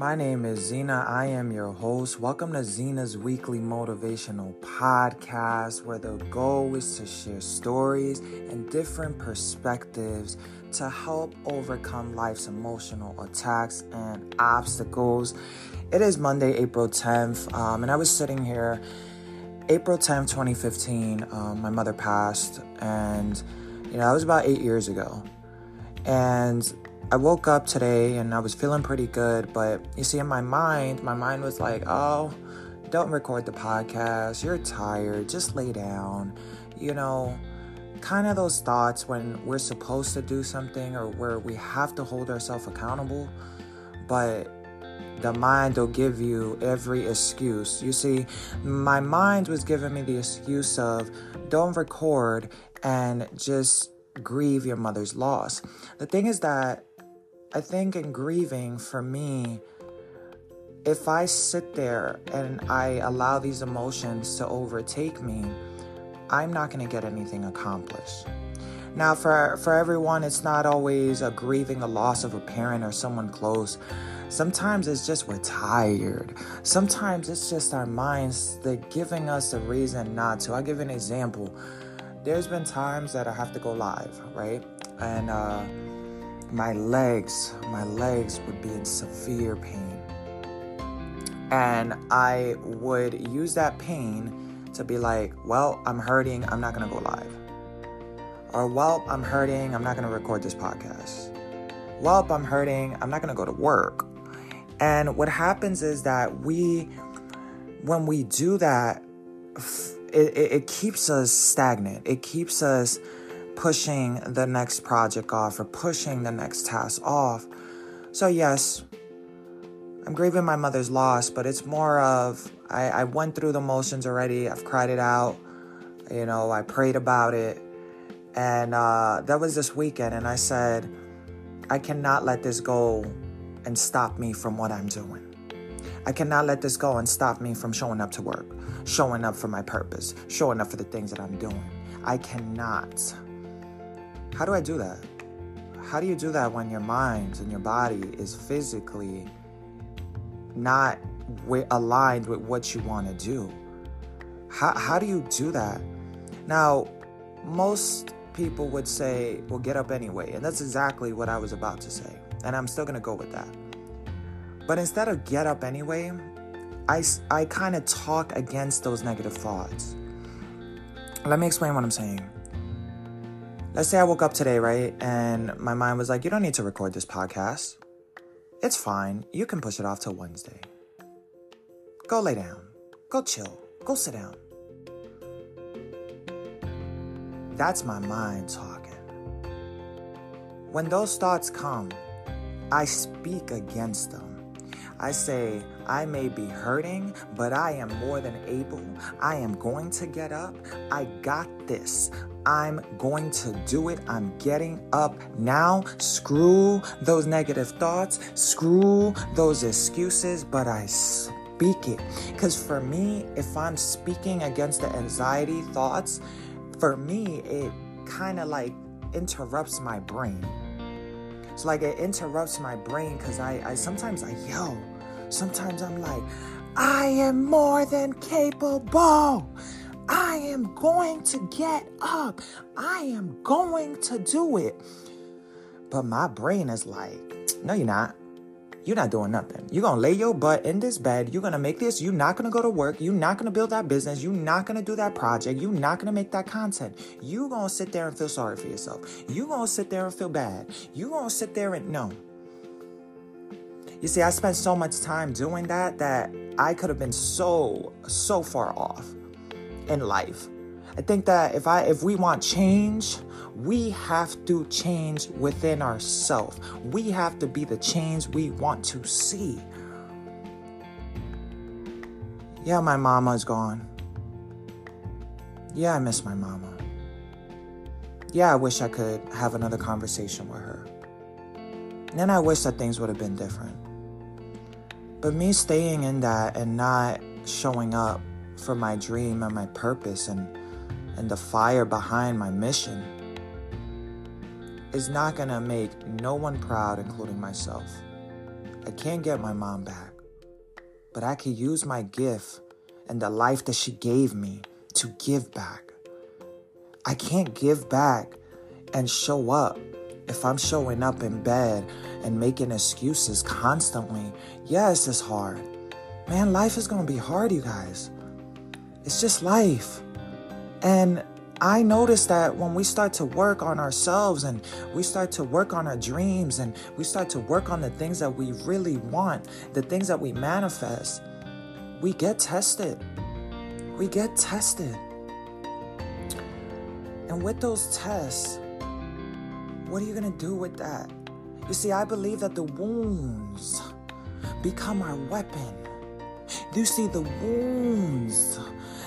My name is Zena. I am your host. Welcome to Zena's weekly motivational podcast, where the goal is to share stories and different perspectives to help overcome life's emotional attacks and obstacles. It is Monday, April 10th, um, and I was sitting here, April 10th, 2015. Um, my mother passed, and you know, that was about eight years ago. And I woke up today and I was feeling pretty good, but you see, in my mind, my mind was like, oh, don't record the podcast. You're tired. Just lay down. You know, kind of those thoughts when we're supposed to do something or where we have to hold ourselves accountable, but the mind will give you every excuse. You see, my mind was giving me the excuse of don't record and just grieve your mother's loss. The thing is that I think in grieving, for me, if I sit there and I allow these emotions to overtake me, I'm not going to get anything accomplished. Now, for, for everyone, it's not always a grieving the loss of a parent or someone close. Sometimes it's just we're tired. Sometimes it's just our minds that giving us a reason not to. I'll give an example. There's been times that I have to go live, right? And uh, my legs, my legs would be in severe pain. And I would use that pain to be like, well, I'm hurting, I'm not gonna go live. Or, well, I'm hurting, I'm not gonna record this podcast. Well, I'm hurting, I'm not gonna go to work. And what happens is that we, when we do that, it, it, it keeps us stagnant. It keeps us pushing the next project off or pushing the next task off. So, yes, I'm grieving my mother's loss, but it's more of I, I went through the motions already. I've cried it out. You know, I prayed about it. And uh, that was this weekend. And I said, I cannot let this go and stop me from what I'm doing. I cannot let this go and stop me from showing up to work, showing up for my purpose, showing up for the things that I'm doing. I cannot. How do I do that? How do you do that when your mind and your body is physically not aligned with what you want to do? How, how do you do that? Now, most people would say, well, get up anyway. And that's exactly what I was about to say. And I'm still going to go with that. But instead of get up anyway, I, I kind of talk against those negative thoughts. Let me explain what I'm saying let's say I woke up today, right? And my mind was like, you don't need to record this podcast. It's fine. You can push it off till Wednesday. Go lay down. Go chill. Go sit down. That's my mind talking. When those thoughts come, I speak against them. I say, I may be hurting, but I am more than able. I am going to get up. I got this. I'm going to do it. I'm getting up now. Screw those negative thoughts, screw those excuses, but I speak it. Because for me, if I'm speaking against the anxiety thoughts, for me, it kind of like interrupts my brain. It's like it interrupts my brain because I, I sometimes I yell. Sometimes I'm like, I am more than capable. I am going to get up. I am going to do it. But my brain is like, no, you're not. You're not doing nothing. You're to lay your butt in this bed. You're to make this. You're not to go to work. You're not to build that business. You're not to do that project. You're not to make that content. You're to sit there and feel sorry for yourself. You're to sit there and feel bad. You're to sit there and no. You see, I spent so much time doing that that I could have been so, so far off in life. I think that if I if we want change, we have to change within ourselves. We have to be the change we want to see. Yeah, my mama's gone. Yeah, I miss my mama. Yeah, I wish I could have another conversation with her. And then I wish that things would have been different. But me staying in that and not showing up for my dream and my purpose and, and the fire behind my mission is not gonna make no one proud, including myself. I can't get my mom back, but I can use my gift and the life that she gave me to give back. I can't give back and show up if I'm showing up in bed and making excuses constantly. Yes, it's hard. Man, life is going to be hard, you guys. It's just life. And I notice that when we start to work on ourselves and we start to work on our dreams and we start to work on the things that we really want, the things that we manifest, we get tested. We get tested. And with those tests, what are you going to do with that? You see, I believe that the wounds become our weapon. You see, the wounds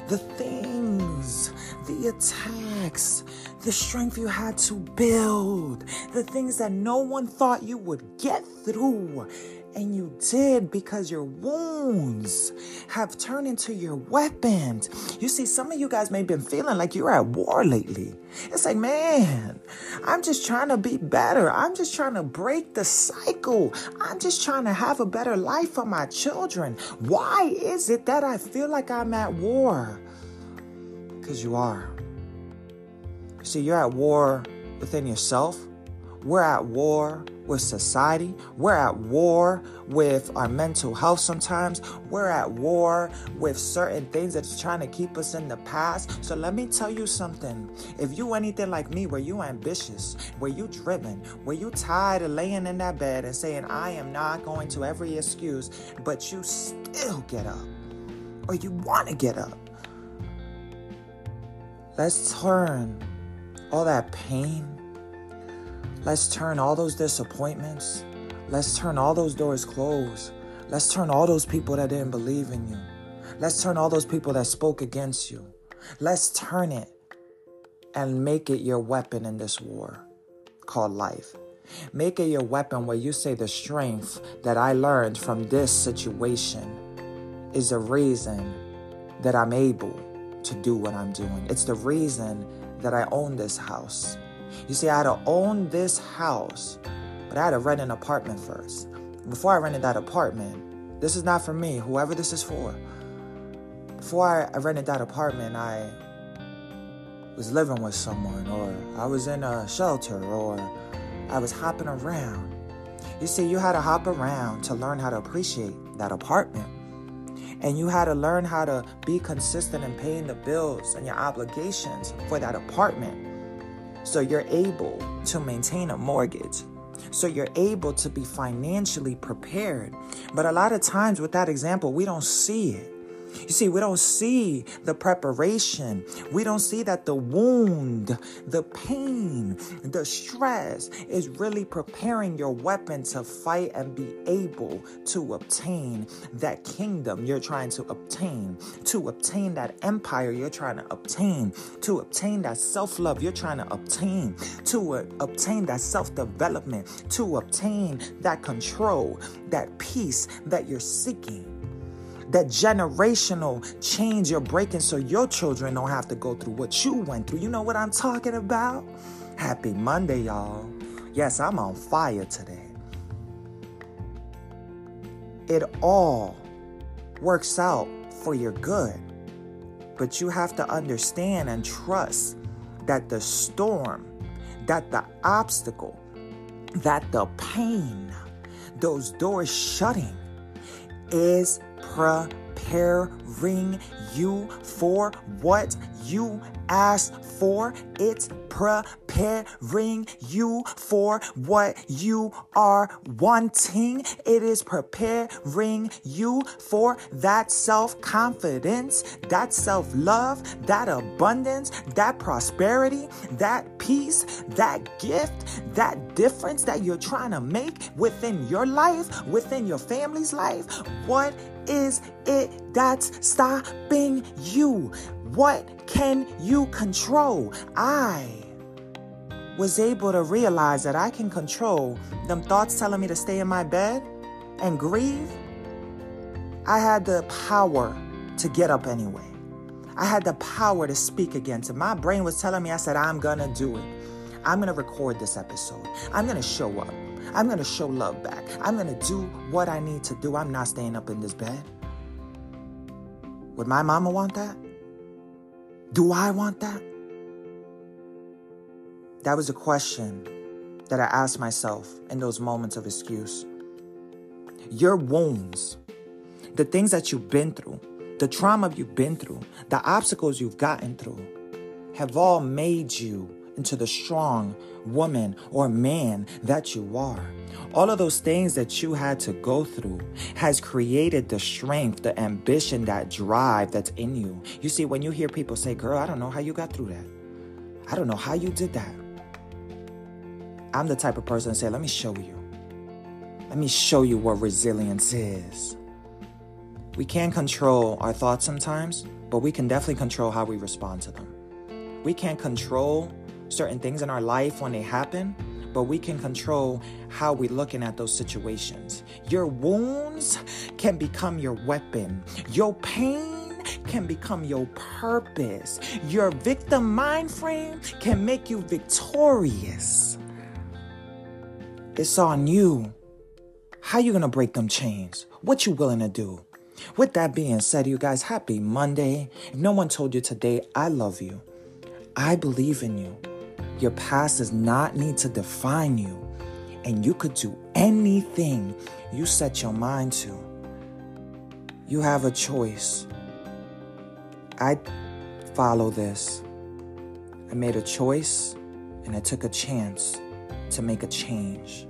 the things, the attacks, the strength you had to build, the things that no one thought you would get through. And you did because your wounds have turned into your weapons. You see, some of you guys may have been feeling like you're at war lately. It's like, man, I'm just trying to be better. I'm just trying to break the cycle. I'm just trying to have a better life for my children. Why is it that I feel like I'm at war? Because you are. See, you're at war within yourself. We're at war with society. We're at war with our mental health sometimes. We're at war with certain things that's trying to keep us in the past. So let me tell you something. If you anything like me, where you ambitious, where you driven, where you tired of laying in that bed and saying, I am not going to every excuse, but you still get up. Or you want to get up. Let's turn all that pain Let's turn all those disappointments. Let's turn all those doors closed. Let's turn all those people that didn't believe in you. Let's turn all those people that spoke against you. Let's turn it and make it your weapon in this war called life. Make it your weapon where you say the strength that I learned from this situation is the reason that I'm able to do what I'm doing. It's the reason that I own this house. You see, I had to own this house, but I had to rent an apartment first. Before I rented that apartment, this is not for me, whoever this is for. Before I rented that apartment, I was living with someone, or I was in a shelter, or I was hopping around. You see, you had to hop around to learn how to appreciate that apartment. And you had to learn how to be consistent in paying the bills and your obligations for that apartment so you're able to maintain a mortgage. So you're able to be financially prepared. But a lot of times with that example, we don't see it. You see, we don't see the preparation. We don't see that the wound, the pain, the stress is really preparing your weapon to fight and be able to obtain that kingdom you're trying to obtain, to obtain that empire you're trying to obtain, to obtain that self love you're trying to obtain, to uh, obtain that self development, to obtain that control, that peace that you're seeking that generational change you're breaking so your children don't have to go through what you went through. You know what I'm talking about? Happy Monday, y'all. Yes, I'm on fire today. It all works out for your good, but you have to understand and trust that the storm, that the obstacle, that the pain, those doors shutting is preparing you for what you asked for. It's preparing you for what you are wanting. It is preparing you for that self confidence, that self love, that abundance, that prosperity, that peace, that gift, that difference that you're trying to make within your life, within your family's life. What is it that's stopping you? What can you control? I was able to realize that I can control them thoughts telling me to stay in my bed and grieve. I had the power to get up anyway. I had the power to speak again. To my brain was telling me, I said, I'm gonna do it. I'm gonna record this episode. I'm gonna show up. I'm gonna show love back. I'm gonna do what I need to do. I'm not staying up in this bed. Would my mama want that? Do I want that? That was a question that I asked myself in those moments of excuse. Your wounds, the things that you've been through, the trauma you've been through, the obstacles you've gotten through, have all made you into the strong woman or man that you are. All of those things that you had to go through has created the strength, the ambition, that drive that's in you. You see, when you hear people say, Girl, I don't know how you got through that. I don't know how you did that. I'm the type of person to say, Let me show you. Let me show you what resilience is. We can't control our thoughts sometimes, but we can definitely control how we respond to them. We can't control certain things in our life when they happen, but we can control how we're looking at those situations. Your wounds can become your weapon. Your pain can become your purpose. Your victim mind frame can make you victorious. It's on you. How you gonna break them chains? What you willing to do? With that being said, you guys, happy Monday. If no one told you today, I love you. I believe in you. Your past does not need to define you, and you could do anything you set your mind to. You have a choice. I follow this. I made a choice and I took a chance to make a change.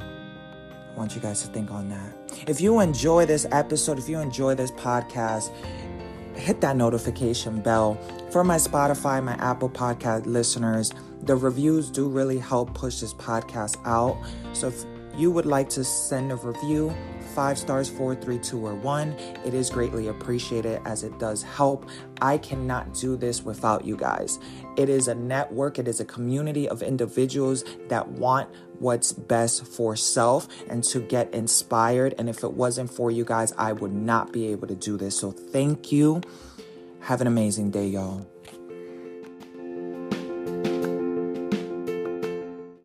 I want you guys to think on that. If you enjoy this episode, if you enjoy this podcast, hit that notification bell for my Spotify, my Apple Podcast listeners. The reviews do really help push this podcast out. So if you would like to send a review, five stars, four, three, two, or one. It is greatly appreciated as it does help. I cannot do this without you guys. It is a network, it is a community of individuals that want what's best for self and to get inspired. And if it wasn't for you guys, I would not be able to do this. So thank you. Have an amazing day, y'all.